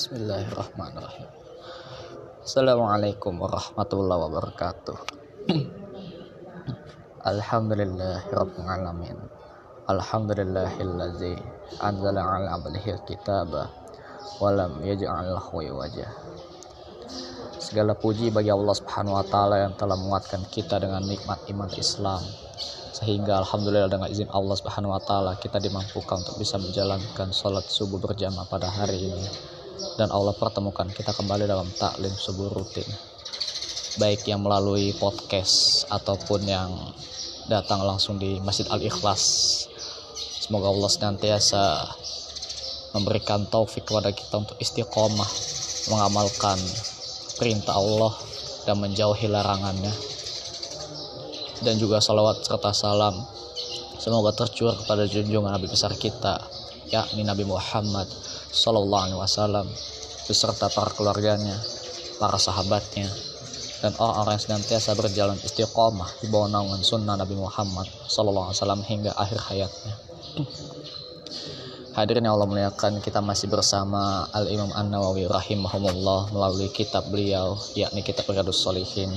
Bismillahirrahmanirrahim. Assalamualaikum warahmatullahi wabarakatuh. Alhamdulillahirabbil alamin. Alhamdulillahillazi anzala 'ala 'abdihi kitaba wa lam yaj'al lahu wajah. Segala puji bagi Allah Subhanahu wa taala yang telah menguatkan kita dengan nikmat iman Islam sehingga alhamdulillah dengan izin Allah Subhanahu wa taala kita dimampukan untuk bisa menjalankan sholat subuh berjamaah pada hari ini dan Allah pertemukan kita kembali dalam taklim subuh rutin. Baik yang melalui podcast ataupun yang datang langsung di Masjid Al-Ikhlas. Semoga Allah senantiasa memberikan taufik kepada kita untuk istiqomah mengamalkan perintah Allah dan menjauhi larangannya. Dan juga salawat serta salam semoga tercurah kepada junjungan Nabi besar kita yakni Nabi Muhammad Sallallahu Alaihi Wasallam beserta para keluarganya, para sahabatnya, dan orang-orang yang senantiasa berjalan istiqomah di bawah naungan sunnah Nabi Muhammad Sallallahu Alaihi Wasallam hingga akhir hayatnya. Hadirin yang Allah muliakan, kita masih bersama Al Imam An Nawawi rahimahumullah melalui kitab beliau, yakni kitab Riyadus Solihin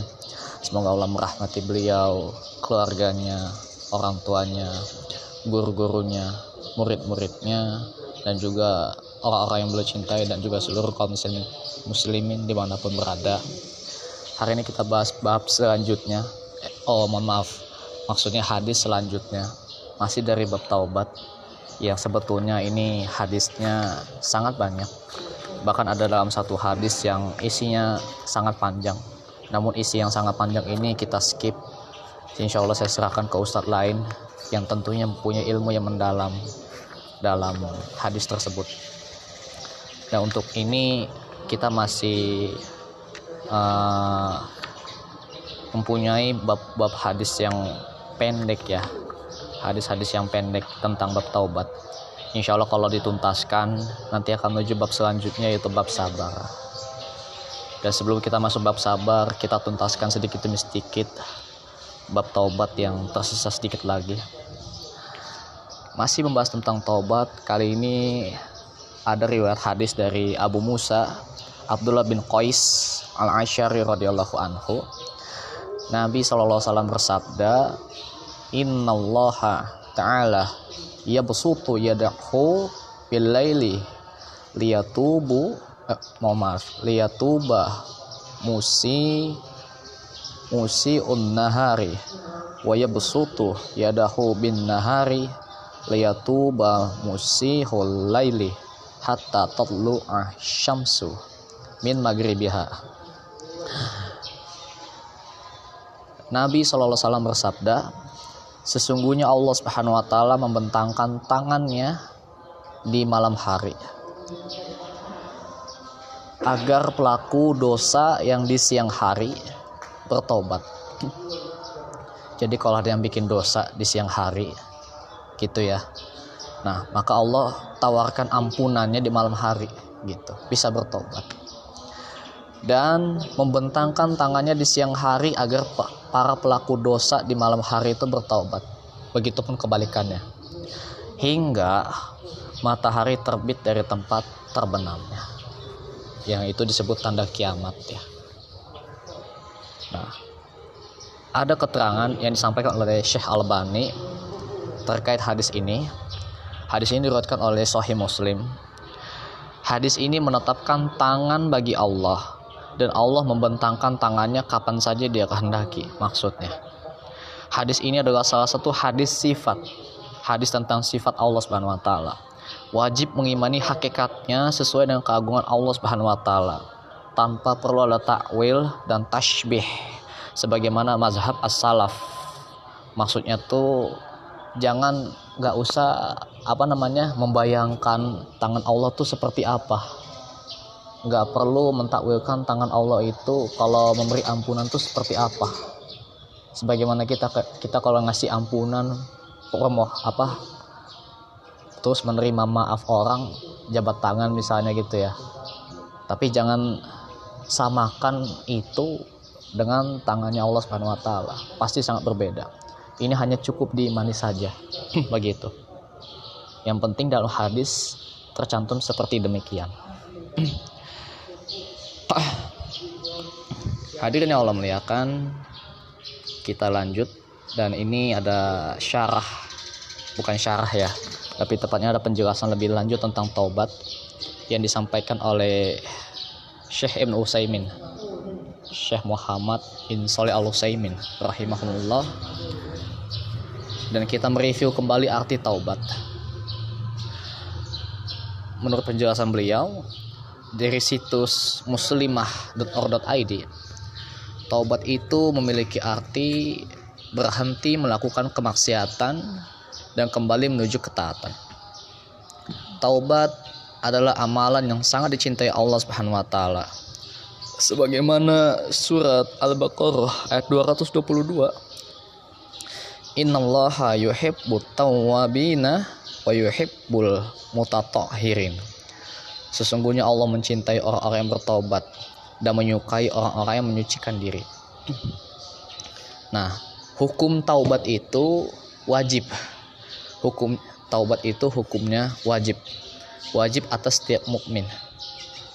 Semoga Allah merahmati beliau, keluarganya, orang tuanya, guru-gurunya, murid-muridnya, dan juga orang-orang yang beliau cintai dan juga seluruh kaum muslimin, muslimin di mana pun berada. Hari ini kita bahas bab selanjutnya. Oh, mohon maaf. Maksudnya hadis selanjutnya. Masih dari bab taubat. Yang sebetulnya ini hadisnya sangat banyak. Bahkan ada dalam satu hadis yang isinya sangat panjang namun isi yang sangat panjang ini kita skip insya Allah saya serahkan ke ustadz lain yang tentunya punya ilmu yang mendalam dalam hadis tersebut dan untuk ini kita masih uh, mempunyai bab-bab hadis yang pendek ya. Hadis-hadis yang pendek tentang bab taubat. Insya Allah kalau dituntaskan nanti akan menuju bab selanjutnya yaitu bab sabar. Dan sebelum kita masuk bab sabar, kita tuntaskan sedikit demi sedikit bab taubat yang tersisa sedikit lagi. Masih membahas tentang taubat, kali ini ada riwayat hadis dari Abu Musa Abdullah bin Qais al-Ashari radhiyallahu anhu. Nabi SAW bersabda, Innallaha ta'ala yabsutu yadahu bil laili liyatubu eh, mau maaf liyatuba musi musi unnahari wa yabsutu yadahu bin nahari liyatuba musi laili hatta tatlu'a syamsu min magribiha Nabi SAW bersabda, sesungguhnya Allah Subhanahu wa taala membentangkan tangannya di malam hari agar pelaku dosa yang di siang hari bertobat. Jadi kalau ada yang bikin dosa di siang hari, gitu ya. Nah, maka Allah tawarkan ampunannya di malam hari, gitu. Bisa bertobat. Dan membentangkan tangannya di siang hari agar para pelaku dosa di malam hari itu bertobat. Begitupun kebalikannya. Hingga matahari terbit dari tempat terbenamnya yang itu disebut tanda kiamat ya. Nah, ada keterangan yang disampaikan oleh Syekh Albani terkait hadis ini. Hadis ini diriwayatkan oleh Sahih Muslim. Hadis ini menetapkan tangan bagi Allah dan Allah membentangkan tangannya kapan saja dia kehendaki maksudnya. Hadis ini adalah salah satu hadis sifat, hadis tentang sifat Allah Subhanahu wa taala wajib mengimani hakikatnya sesuai dengan keagungan Allah Subhanahu wa taala tanpa perlu ada takwil dan tashbih sebagaimana mazhab as-salaf. Maksudnya tuh jangan nggak usah apa namanya membayangkan tangan Allah tuh seperti apa. Nggak perlu mentakwilkan tangan Allah itu kalau memberi ampunan tuh seperti apa. Sebagaimana kita kita kalau ngasih ampunan promo apa terus menerima maaf orang jabat tangan misalnya gitu ya tapi jangan samakan itu dengan tangannya Allah Subhanahu wa taala pasti sangat berbeda ini hanya cukup diimani saja. Begitu. Yang penting dalam hadis tercantum seperti demikian. Hadirin yang Allah muliakan kita lanjut. Dan ini ada syarah bukan syarah ya tapi tepatnya ada penjelasan lebih lanjut tentang taubat yang disampaikan oleh Syekh Ibn Usaimin Syekh Muhammad bin Saleh Al Usaimin rahimahullah dan kita mereview kembali arti taubat. Menurut penjelasan beliau dari situs muslimah.or.id taubat itu memiliki arti berhenti melakukan kemaksiatan dan kembali menuju ketaatan. Taubat adalah amalan yang sangat dicintai Allah Subhanahu wa taala. Sebagaimana surat Al-Baqarah ayat 222. Innallaha yuhibbut tawwabina wa yuhibbul mutatahhirin. Sesungguhnya Allah mencintai orang-orang yang bertobat dan menyukai orang-orang yang menyucikan diri. Nah, hukum taubat itu wajib. Hukum taubat itu hukumnya wajib. Wajib atas setiap mukmin.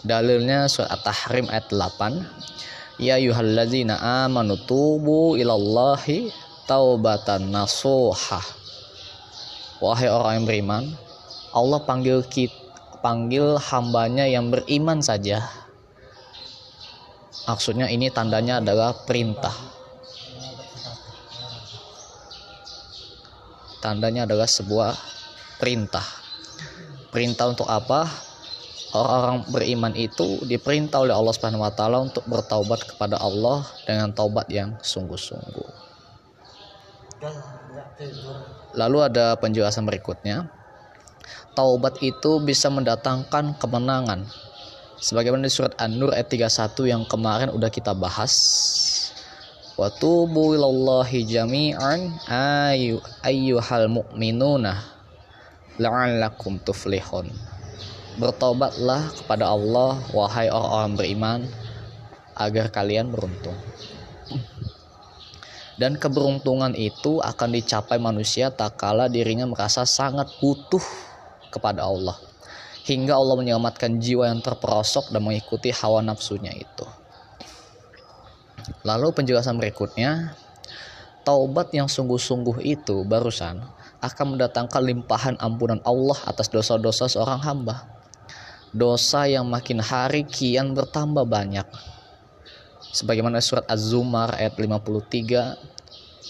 Dalilnya surat At-Tahrim ayat 8. Ya ayyuhallazina amanu tubu ilallahi taubatan nasuha. Wahai orang yang beriman, Allah panggil kita panggil hambanya yang beriman saja. Maksudnya ini tandanya adalah perintah tandanya adalah sebuah perintah. Perintah untuk apa? Orang-orang beriman itu diperintah oleh Allah Subhanahu wa taala untuk bertaubat kepada Allah dengan taubat yang sungguh-sungguh. Lalu ada penjelasan berikutnya. Taubat itu bisa mendatangkan kemenangan. Sebagaimana di surat An-Nur ayat 31 yang kemarin udah kita bahas wa ilallahi jami'an ayu ayyuhal mu'minuna la'allakum tuflihun bertobatlah kepada Allah wahai orang-orang beriman agar kalian beruntung dan keberuntungan itu akan dicapai manusia tak kala dirinya merasa sangat butuh kepada Allah hingga Allah menyelamatkan jiwa yang terperosok dan mengikuti hawa nafsunya itu Lalu penjelasan berikutnya, taubat yang sungguh-sungguh itu barusan akan mendatangkan limpahan ampunan Allah atas dosa-dosa seorang hamba. Dosa yang makin hari kian bertambah banyak. Sebagaimana surat Az-Zumar ayat 53,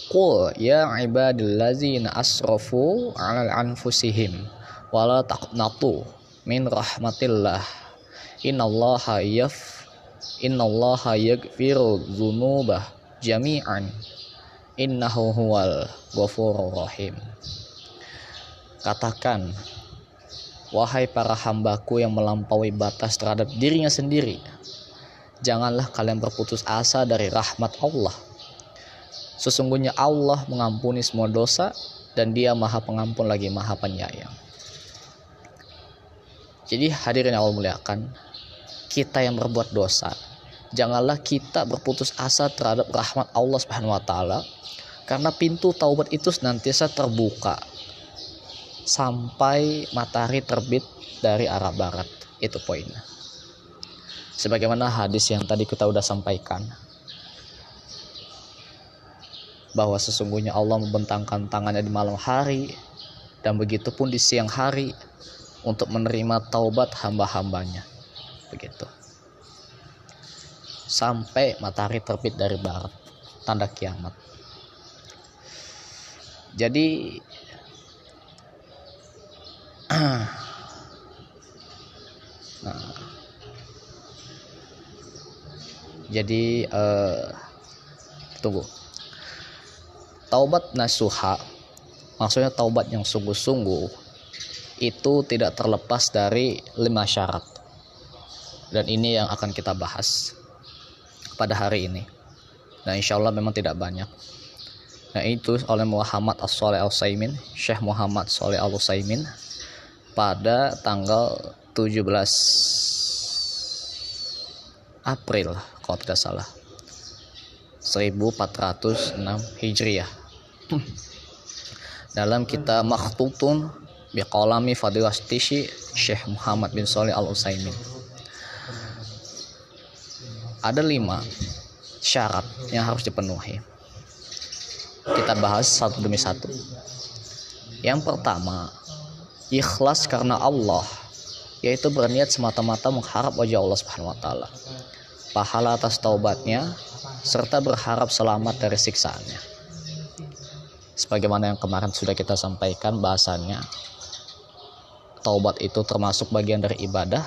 Qul ya ibadillazina asrafu 'ala anfusihim wala taqnatu min rahmatillah. Innallaha yaf innallaha yaghfiru dzunubah jami'an innahu huwal ghafurur rahim katakan wahai para hambaku yang melampaui batas terhadap dirinya sendiri janganlah kalian berputus asa dari rahmat Allah. Sesungguhnya Allah mengampuni semua dosa dan dia maha pengampun lagi maha penyayang. Jadi hadirin Allah muliakan kita yang berbuat dosa janganlah kita berputus asa terhadap rahmat Allah Subhanahu wa taala karena pintu taubat itu senantiasa terbuka sampai matahari terbit dari arah barat. Itu poinnya sebagaimana hadis yang tadi kita sudah sampaikan bahwa sesungguhnya Allah membentangkan tangannya di malam hari dan begitu pun di siang hari untuk menerima taubat hamba-hambanya. Begitu. Sampai matahari terbit dari barat tanda kiamat. Jadi nah, jadi uh, tunggu. Taubat nasuha maksudnya taubat yang sungguh-sungguh itu tidak terlepas dari lima syarat. Dan ini yang akan kita bahas pada hari ini. Nah insya Allah memang tidak banyak. Nah itu oleh Muhammad As-Soleh Al-Saimin Syekh Muhammad Soleh Al-Saimin pada tanggal 17 April kalau tidak salah 1406 Hijriah dalam kita makhtutun biqalami fadilah stishi Syekh Muhammad bin Soleh Al-Utsaimin ada lima syarat yang harus dipenuhi. Kita bahas satu demi satu. Yang pertama, ikhlas karena Allah, yaitu berniat semata-mata mengharap wajah Allah Subhanahu wa taala. Pahala atas taubatnya serta berharap selamat dari siksaannya. Sebagaimana yang kemarin sudah kita sampaikan bahasannya, taubat itu termasuk bagian dari ibadah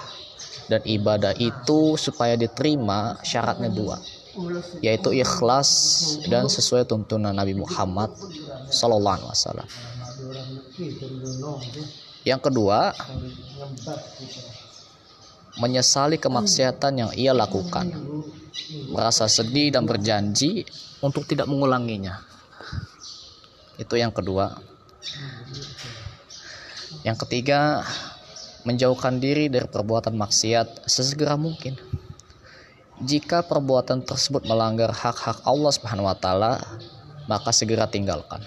dan ibadah itu supaya diterima syaratnya dua yaitu ikhlas dan sesuai tuntunan Nabi Muhammad Sallallahu Alaihi Wasallam. Yang kedua, menyesali kemaksiatan yang ia lakukan, merasa sedih dan berjanji untuk tidak mengulanginya. Itu yang kedua. Yang ketiga, menjauhkan diri dari perbuatan maksiat sesegera mungkin. Jika perbuatan tersebut melanggar hak-hak Allah Subhanahu wa taala, maka segera tinggalkan.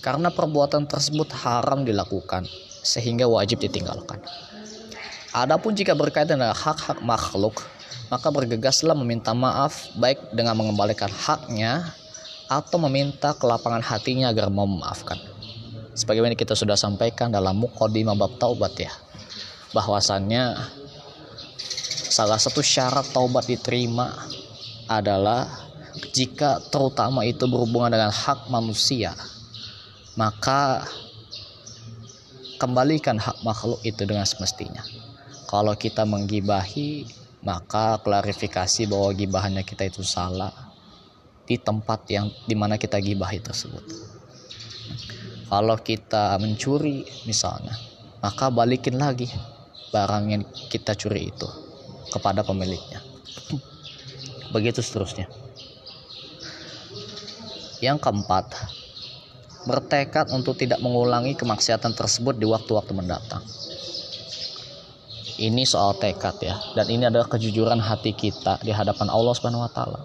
Karena perbuatan tersebut haram dilakukan sehingga wajib ditinggalkan. Adapun jika berkaitan dengan hak-hak makhluk, maka bergegaslah meminta maaf baik dengan mengembalikan haknya atau meminta kelapangan hatinya agar mau memaafkan. Sebagaimana kita sudah sampaikan dalam muqaddimah bab taubat ya bahwasannya salah satu syarat taubat diterima adalah jika terutama itu berhubungan dengan hak manusia maka kembalikan hak makhluk itu dengan semestinya kalau kita menggibahi maka klarifikasi bahwa gibahannya kita itu salah di tempat yang di mana kita gibahi tersebut. Kalau kita mencuri misalnya maka balikin lagi barang yang kita curi itu kepada pemiliknya. Begitu seterusnya. Yang keempat bertekad untuk tidak mengulangi kemaksiatan tersebut di waktu-waktu mendatang ini soal tekad ya. Dan ini adalah kejujuran hati kita di hadapan Allah Subhanahu wa taala.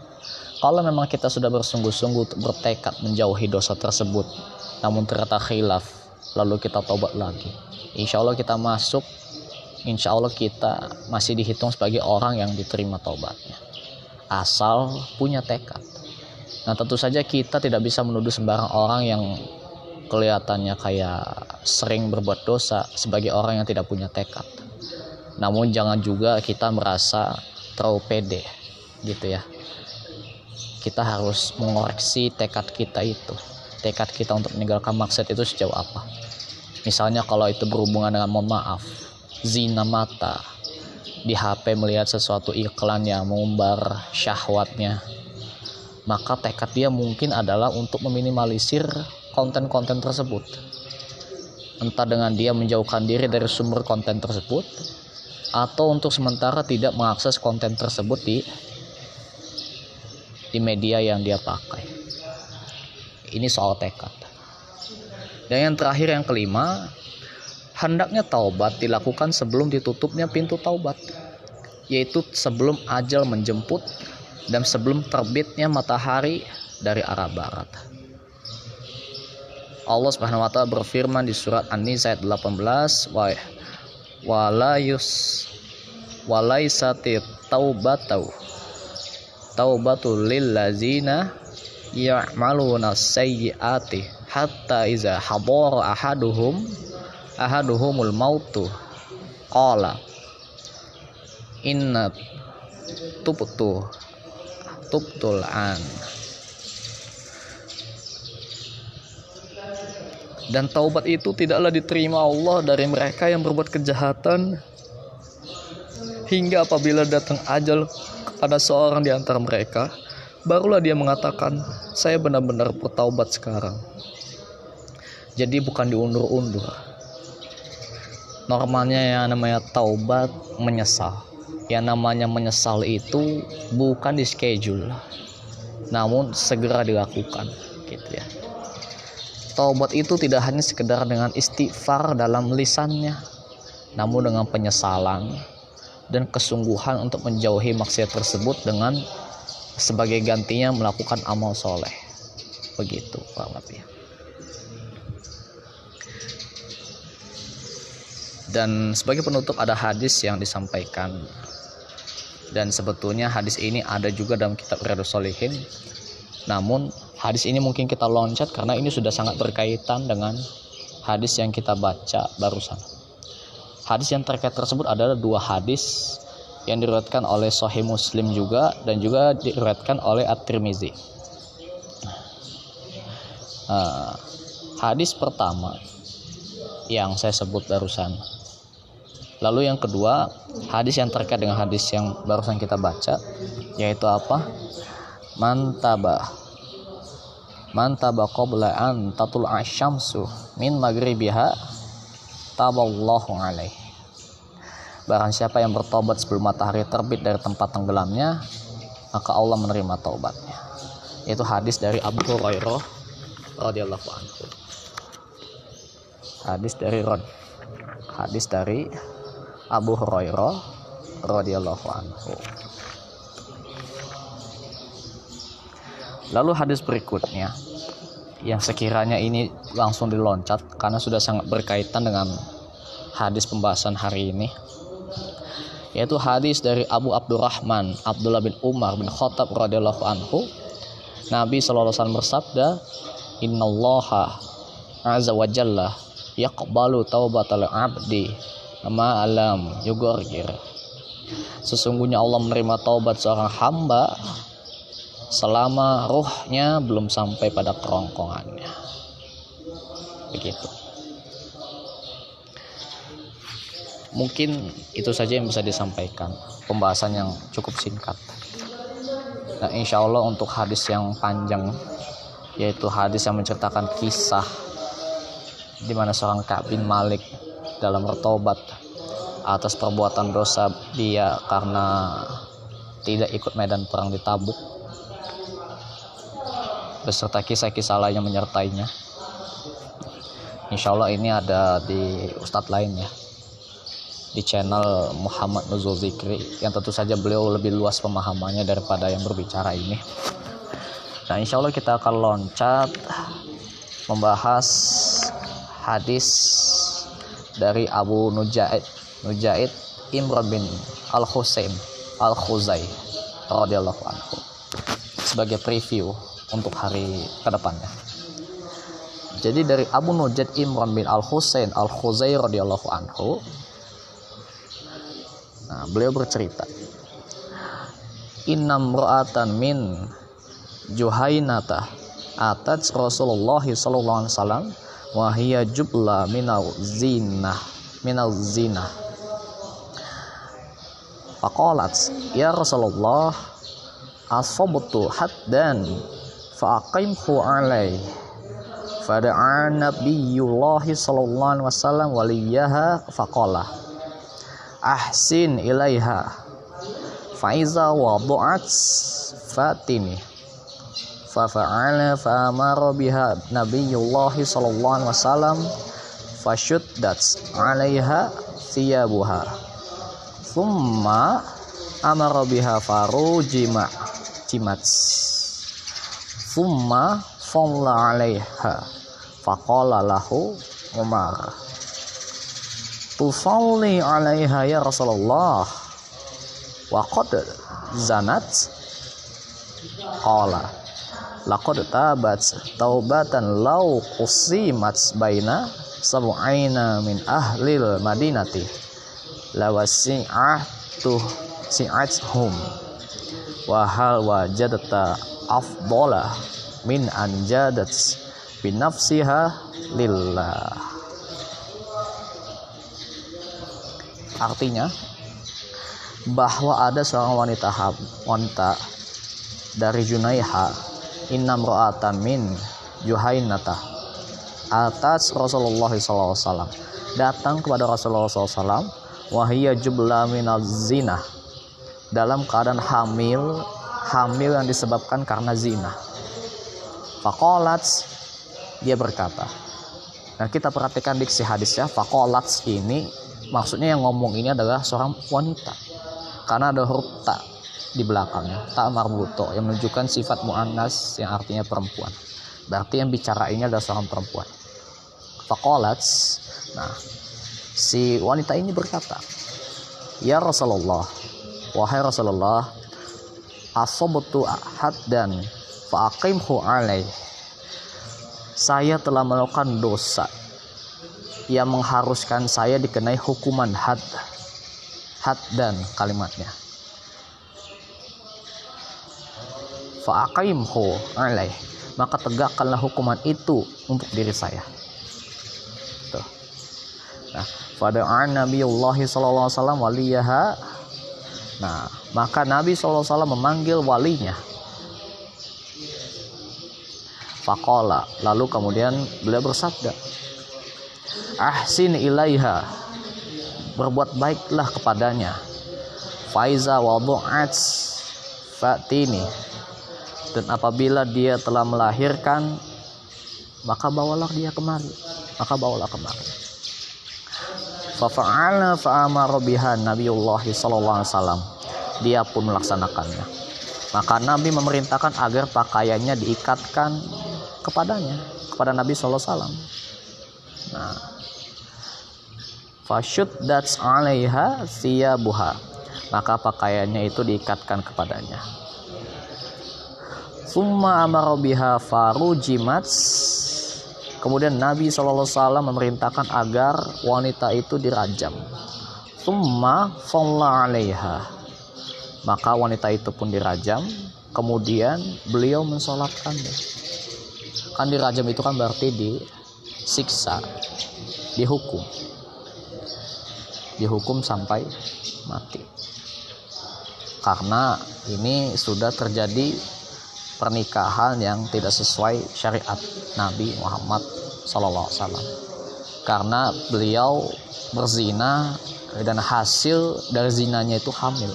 Kalau memang kita sudah bersungguh-sungguh bertekad menjauhi dosa tersebut namun ternyata khilaf lalu kita tobat lagi. Insya Allah kita masuk insya Allah kita masih dihitung sebagai orang yang diterima tobatnya asal punya tekad. Nah tentu saja kita tidak bisa menuduh sembarang orang yang kelihatannya kayak sering berbuat dosa sebagai orang yang tidak punya tekad namun jangan juga kita merasa terlalu pede gitu ya. Kita harus mengoreksi tekad kita itu. Tekad kita untuk meninggalkan maksiat itu sejauh apa? Misalnya kalau itu berhubungan dengan mohon maaf zina mata di HP melihat sesuatu iklan yang mengumbar syahwatnya maka tekad dia mungkin adalah untuk meminimalisir konten-konten tersebut. Entah dengan dia menjauhkan diri dari sumber konten tersebut atau untuk sementara tidak mengakses konten tersebut di di media yang dia pakai ini soal tekad. Dan yang terakhir yang kelima, hendaknya taubat dilakukan sebelum ditutupnya pintu taubat, yaitu sebelum ajal menjemput dan sebelum terbitnya matahari dari arah barat. Allah Subhanahu wa taala berfirman di surat An-Nisa ayat 18, wa walayus walaisati taubatu taubatul lil lazina ya'maluna sayyiati hatta iza hadara ahaduhum ahaduhumul mautu. Qala inna tubtu tubtul an dan taubat itu tidaklah diterima Allah dari mereka yang berbuat kejahatan hingga apabila datang ajal kepada seorang di antara mereka barulah dia mengatakan, "Saya benar-benar bertaubat sekarang." Jadi bukan diundur-undur. Normalnya yang namanya taubat menyesal. Yang namanya menyesal itu bukan di schedule, namun segera dilakukan, gitu ya. Taubat itu tidak hanya sekedar dengan istighfar dalam lisannya, namun dengan penyesalan dan kesungguhan untuk menjauhi maksiat tersebut dengan sebagai gantinya melakukan amal soleh. Begitu Pak lebih dan sebagai penutup ada hadis yang disampaikan. Dan sebetulnya hadis ini ada juga dalam kitab Riyadhus Shalihin. Namun hadis ini mungkin kita loncat karena ini sudah sangat berkaitan dengan hadis yang kita baca barusan hadis yang terkait tersebut adalah dua hadis yang diriwayatkan oleh Sahih Muslim juga dan juga diriwayatkan oleh At-Tirmizi. Uh, hadis pertama yang saya sebut barusan. Lalu yang kedua, hadis yang terkait dengan hadis yang barusan kita baca yaitu apa? Mantaba. Mantaba qabla an tatul asyamsu min maghribiha taballahu alaihi Barang siapa yang bertobat sebelum matahari terbit dari tempat tenggelamnya, maka Allah menerima taubatnya. Itu hadis dari Abu Hurairah radhiyallahu anhu. Hadis dari Rod. Hadis dari Abu Hurairah radhiyallahu anhu. Lalu hadis berikutnya yang sekiranya ini langsung diloncat karena sudah sangat berkaitan dengan hadis pembahasan hari ini yaitu hadis dari Abu Abdurrahman Abdullah bin Umar bin Khattab radhiyallahu anhu. Nabi sallallahu alaihi wasallam bersabda innallaha azza wa jalla yaqbalu taubatal abdi ma alam yugorgir sesungguhnya Allah menerima taubat seorang hamba selama ruhnya belum sampai pada kerongkongannya. Begitu. Mungkin itu saja yang bisa disampaikan. Pembahasan yang cukup singkat. Nah insya Allah untuk hadis yang panjang yaitu hadis yang menceritakan kisah di mana seorang Ka'b bin Malik dalam bertobat atas perbuatan dosa dia karena tidak ikut medan perang di Tabuk beserta kisah-kisah lain yang menyertainya. Insya Allah ini ada di ustadz lain ya. Di channel Muhammad Nuzul Zikri yang tentu saja beliau lebih luas pemahamannya daripada yang berbicara ini. Nah, insya Allah kita akan loncat membahas hadis dari Abu Nujaid Nujaid Imran bin Al Husain Al Khuzai radhiyallahu anhu. Sebagai preview untuk hari ke depannya. Jadi dari Abu Nujaid Imran bin Al Husain Al Khuzai radhiyallahu anhu Nah, beliau bercerita, Innam ro'atan min Juhainata atat Rasulullah sallallahu alaihi wasallam wa hiya jubla minal zinah minal zinah Faqalat ya Rasulullah asabtu haddan faqimhu alai fada'a nabiyullah sallallahu alaihi wasallam waliyaha faqala ahsin ilaiha. Faiza wadu'at fatimi fafa'ala fa'amara biha nabiyullah sallallahu alaihi wasallam fashuddat alaiha thiyabuha. Thumma amara biha farujima jimat thumma falla alaiha. Faqala lahu Umar. Tusalli alaiha ya Rasulullah. Wa qad zanat. Qala laqad tabat taubatan law qusimat baina sab'aina min ahlil madinati. Lawasi'atu si'athum wa hal wajadta afdala min anjadat binafsiha lillah Artinya bahwa ada seorang wanita wanita dari Junaiha innam ro'atan min Juhainata atas Rasulullah SAW datang kepada Rasulullah SAW wahia jubla minal zina dalam keadaan hamil hamil yang disebabkan karena zina. Fakolat dia berkata dan kita perhatikan diksi hadisnya fakolat ini maksudnya yang ngomong ini adalah seorang wanita. Karena ada huruf tak di belakangnya tak marbuto yang menunjukkan sifat muannas yang artinya perempuan. Berarti yang bicara ini adalah seorang perempuan. Fakolats nah si wanita ini berkata ya Rasulullah wahai Rasulullah asobtu dan faqimhu alaih. Saya telah melakukan dosa yang mengharuskan saya dikenai hukuman had had dan kalimatnya. Faqimhu alaih. Maka tegakkanlah hukuman itu untuk diri saya. Nah pada Nabi Allah sallallahu alaihi wasallam waliyaha nah maka Nabi wasallam memanggil walinya. Fakola lalu kemudian beliau bersabda ahsin ilaiha. Berbuat baiklah kepadanya. Faiza wadu'at fatini. Dan apabila dia telah melahirkan maka bawalah dia kemari. Maka bawalah kemari fa'ala fa'amara biha Nabiullah sallallahu alaihi wasallam. Dia pun melaksanakannya. Maka Nabi memerintahkan agar pakaiannya diikatkan kepadanya kepada Nabi sallallahu alaihi wasallam. Nah. That's 'alaiha siyabuha maka pakaiannya itu diikatkan kepadanya. Summa amara biha farujimat. Kemudian Nabi SAW memerintahkan agar wanita itu dirajam. Summa falla alaiha. Maka wanita itu pun dirajam. Kemudian beliau mensolatkannya. Kan dirajam itu kan berarti disiksa, dihukum. Dihukum sampai mati. Karena ini sudah terjadi pernikahan yang tidak sesuai syariat Nabi Muhammad SAW karena beliau berzina dan hasil dari zinanya itu hamil.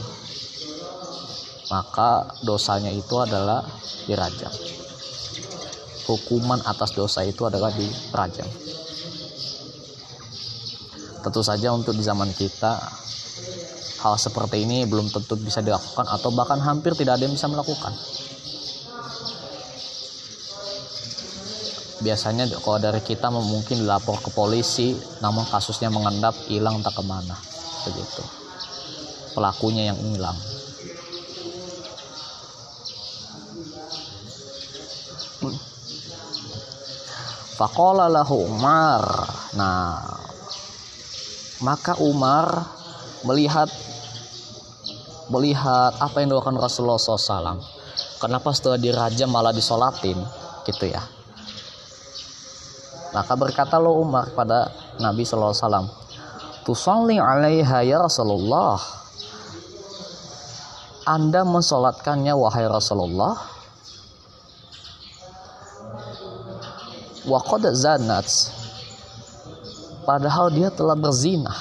Maka dosanya itu adalah dirajam. Hukuman atas dosa itu adalah dirajam. Tentu saja untuk di zaman kita hal seperti ini belum tentu bisa dilakukan atau bahkan hampir tidak ada yang bisa melakukan biasanya kalau dari kita mungkin dilapor ke polisi namun kasusnya mengendap hilang tak ke mana begitu pelakunya yang hilang Fakola lahu Umar. Nah, maka Umar melihat melihat apa yang dilakukan Rasulullah SAW. Kenapa setelah dirajam malah disolatin, gitu ya? Maka berkata lo Umar pada Nabi Sallallahu Alaihi Wasallam, Tusalli alaiha ya Rasulullah. Anda mensolatkannya wahai Rasulullah. Waqad zanat. Padahal dia telah berzina.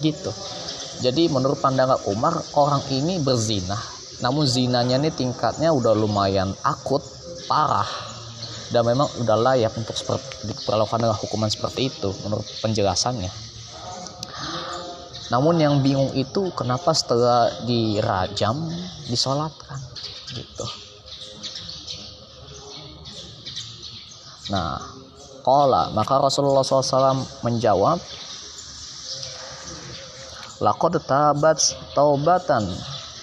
Gitu. Jadi menurut pandangan Umar, orang ini berzina. Namun zinanya ini tingkatnya udah lumayan akut, parah dan memang udah layak untuk diperlakukan dengan hukuman seperti itu menurut penjelasannya. Namun yang bingung itu kenapa setelah dirajam disolatkan gitu. Nah kola maka Rasulullah SAW menjawab Laqad tabat taubatan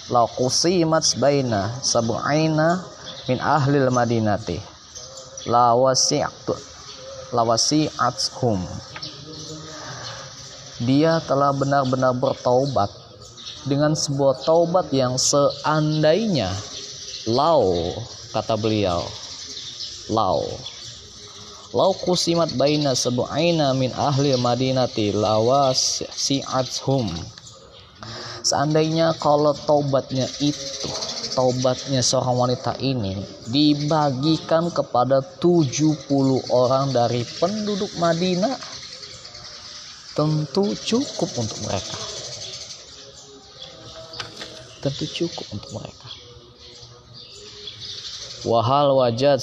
la qusimat baina sab'ina min ahli madinati lawasi'at. Lawasi'athum. Dia telah benar-benar bertaubat. Dengan sebuah taubat yang seandainya. Lau kata beliau. Lau. Lau kusimat baina sebu'aina min ahli madinati lawasi'athum. Seandainya kalau taubatnya itu taubatnya seorang wanita ini dibagikan kepada 70 orang dari penduduk Madinah. Tentu cukup untuk mereka. Tentu cukup untuk mereka. Wahal wajad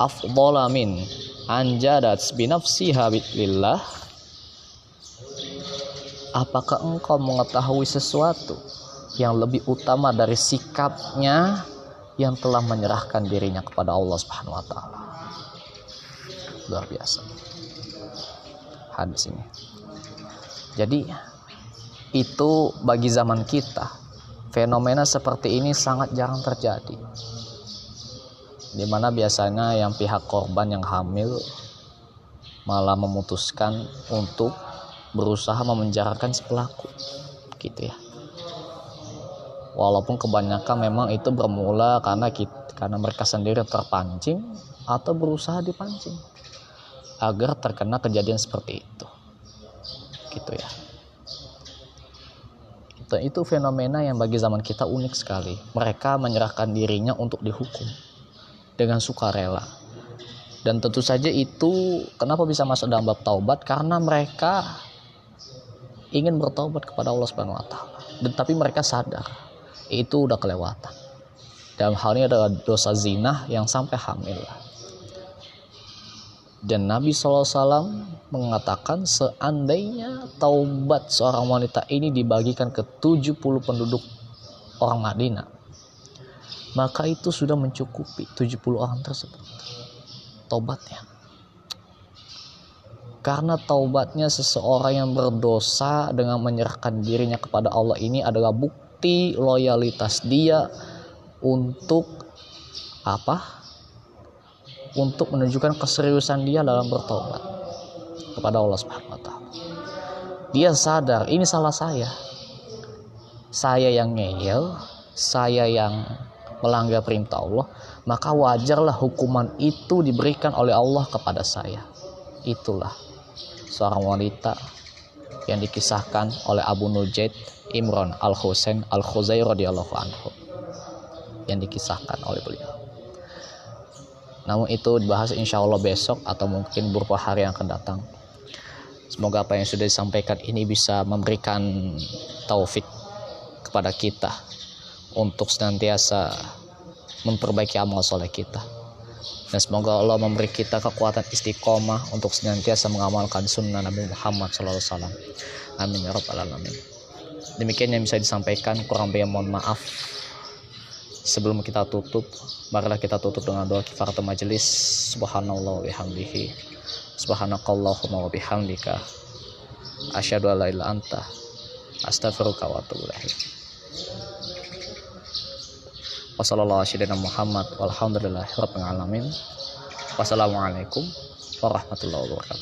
afdala min anjadat binafsiha lillah apakah engkau mengetahui sesuatu yang lebih utama dari sikapnya yang telah menyerahkan dirinya kepada Allah Subhanahu wa taala. Luar biasa. Hadis ini. Jadi itu bagi zaman kita fenomena seperti ini sangat jarang terjadi di mana biasanya yang pihak korban yang hamil malah memutuskan untuk berusaha memenjarakan si pelaku gitu ya walaupun kebanyakan memang itu bermula karena kita, karena mereka sendiri terpancing atau berusaha dipancing agar terkena kejadian seperti itu. Gitu ya. Itu, itu fenomena yang bagi zaman kita unik sekali. Mereka menyerahkan dirinya untuk dihukum dengan sukarela. Dan tentu saja itu kenapa bisa masuk dalam bab taubat? Karena mereka ingin bertobat kepada Allah Subhanahu wa taala. Dan tapi mereka sadar itu udah kelewatan. Dalam hal ini adalah dosa zina yang sampai hamil. Dan Nabi SAW mengatakan seandainya taubat seorang wanita ini dibagikan ke 70 penduduk orang Madinah, maka itu sudah mencukupi 70 orang tersebut. Taubatnya karena taubatnya seseorang yang berdosa dengan menyerahkan dirinya kepada Allah ini adalah bukti loyalitas dia untuk apa? Untuk menunjukkan keseriusan dia dalam bertobat kepada Allah Subhanahu wa taala. Dia sadar ini salah saya. Saya yang ngeyel, saya yang melanggar perintah Allah, maka wajarlah hukuman itu diberikan oleh Allah kepada saya. Itulah seorang wanita yang dikisahkan oleh Abu Nujaid Imran Al Husain Al Khuzai radhiyallahu anhu yang dikisahkan oleh beliau. Namun itu dibahas insya Allah besok atau mungkin beberapa hari yang akan datang. Semoga apa yang sudah disampaikan ini bisa memberikan taufik kepada kita untuk senantiasa memperbaiki amal soleh kita dan semoga Allah memberi kita kekuatan istiqomah untuk senantiasa mengamalkan sunnah Nabi Muhammad SAW. Amin ya rabbal alamin. Demikian yang bisa disampaikan, kurang lebih mohon maaf. Sebelum kita tutup, marilah kita tutup dengan doa kifaratul majelis. Subhanallah wa bihamdihi. Subhanakallahumma wa bihamdika. Asyhadu an la ilaha anta astaghfiruka wa atubu ilaik. Wassalamualaikum warahmatullahi wabarakatuh.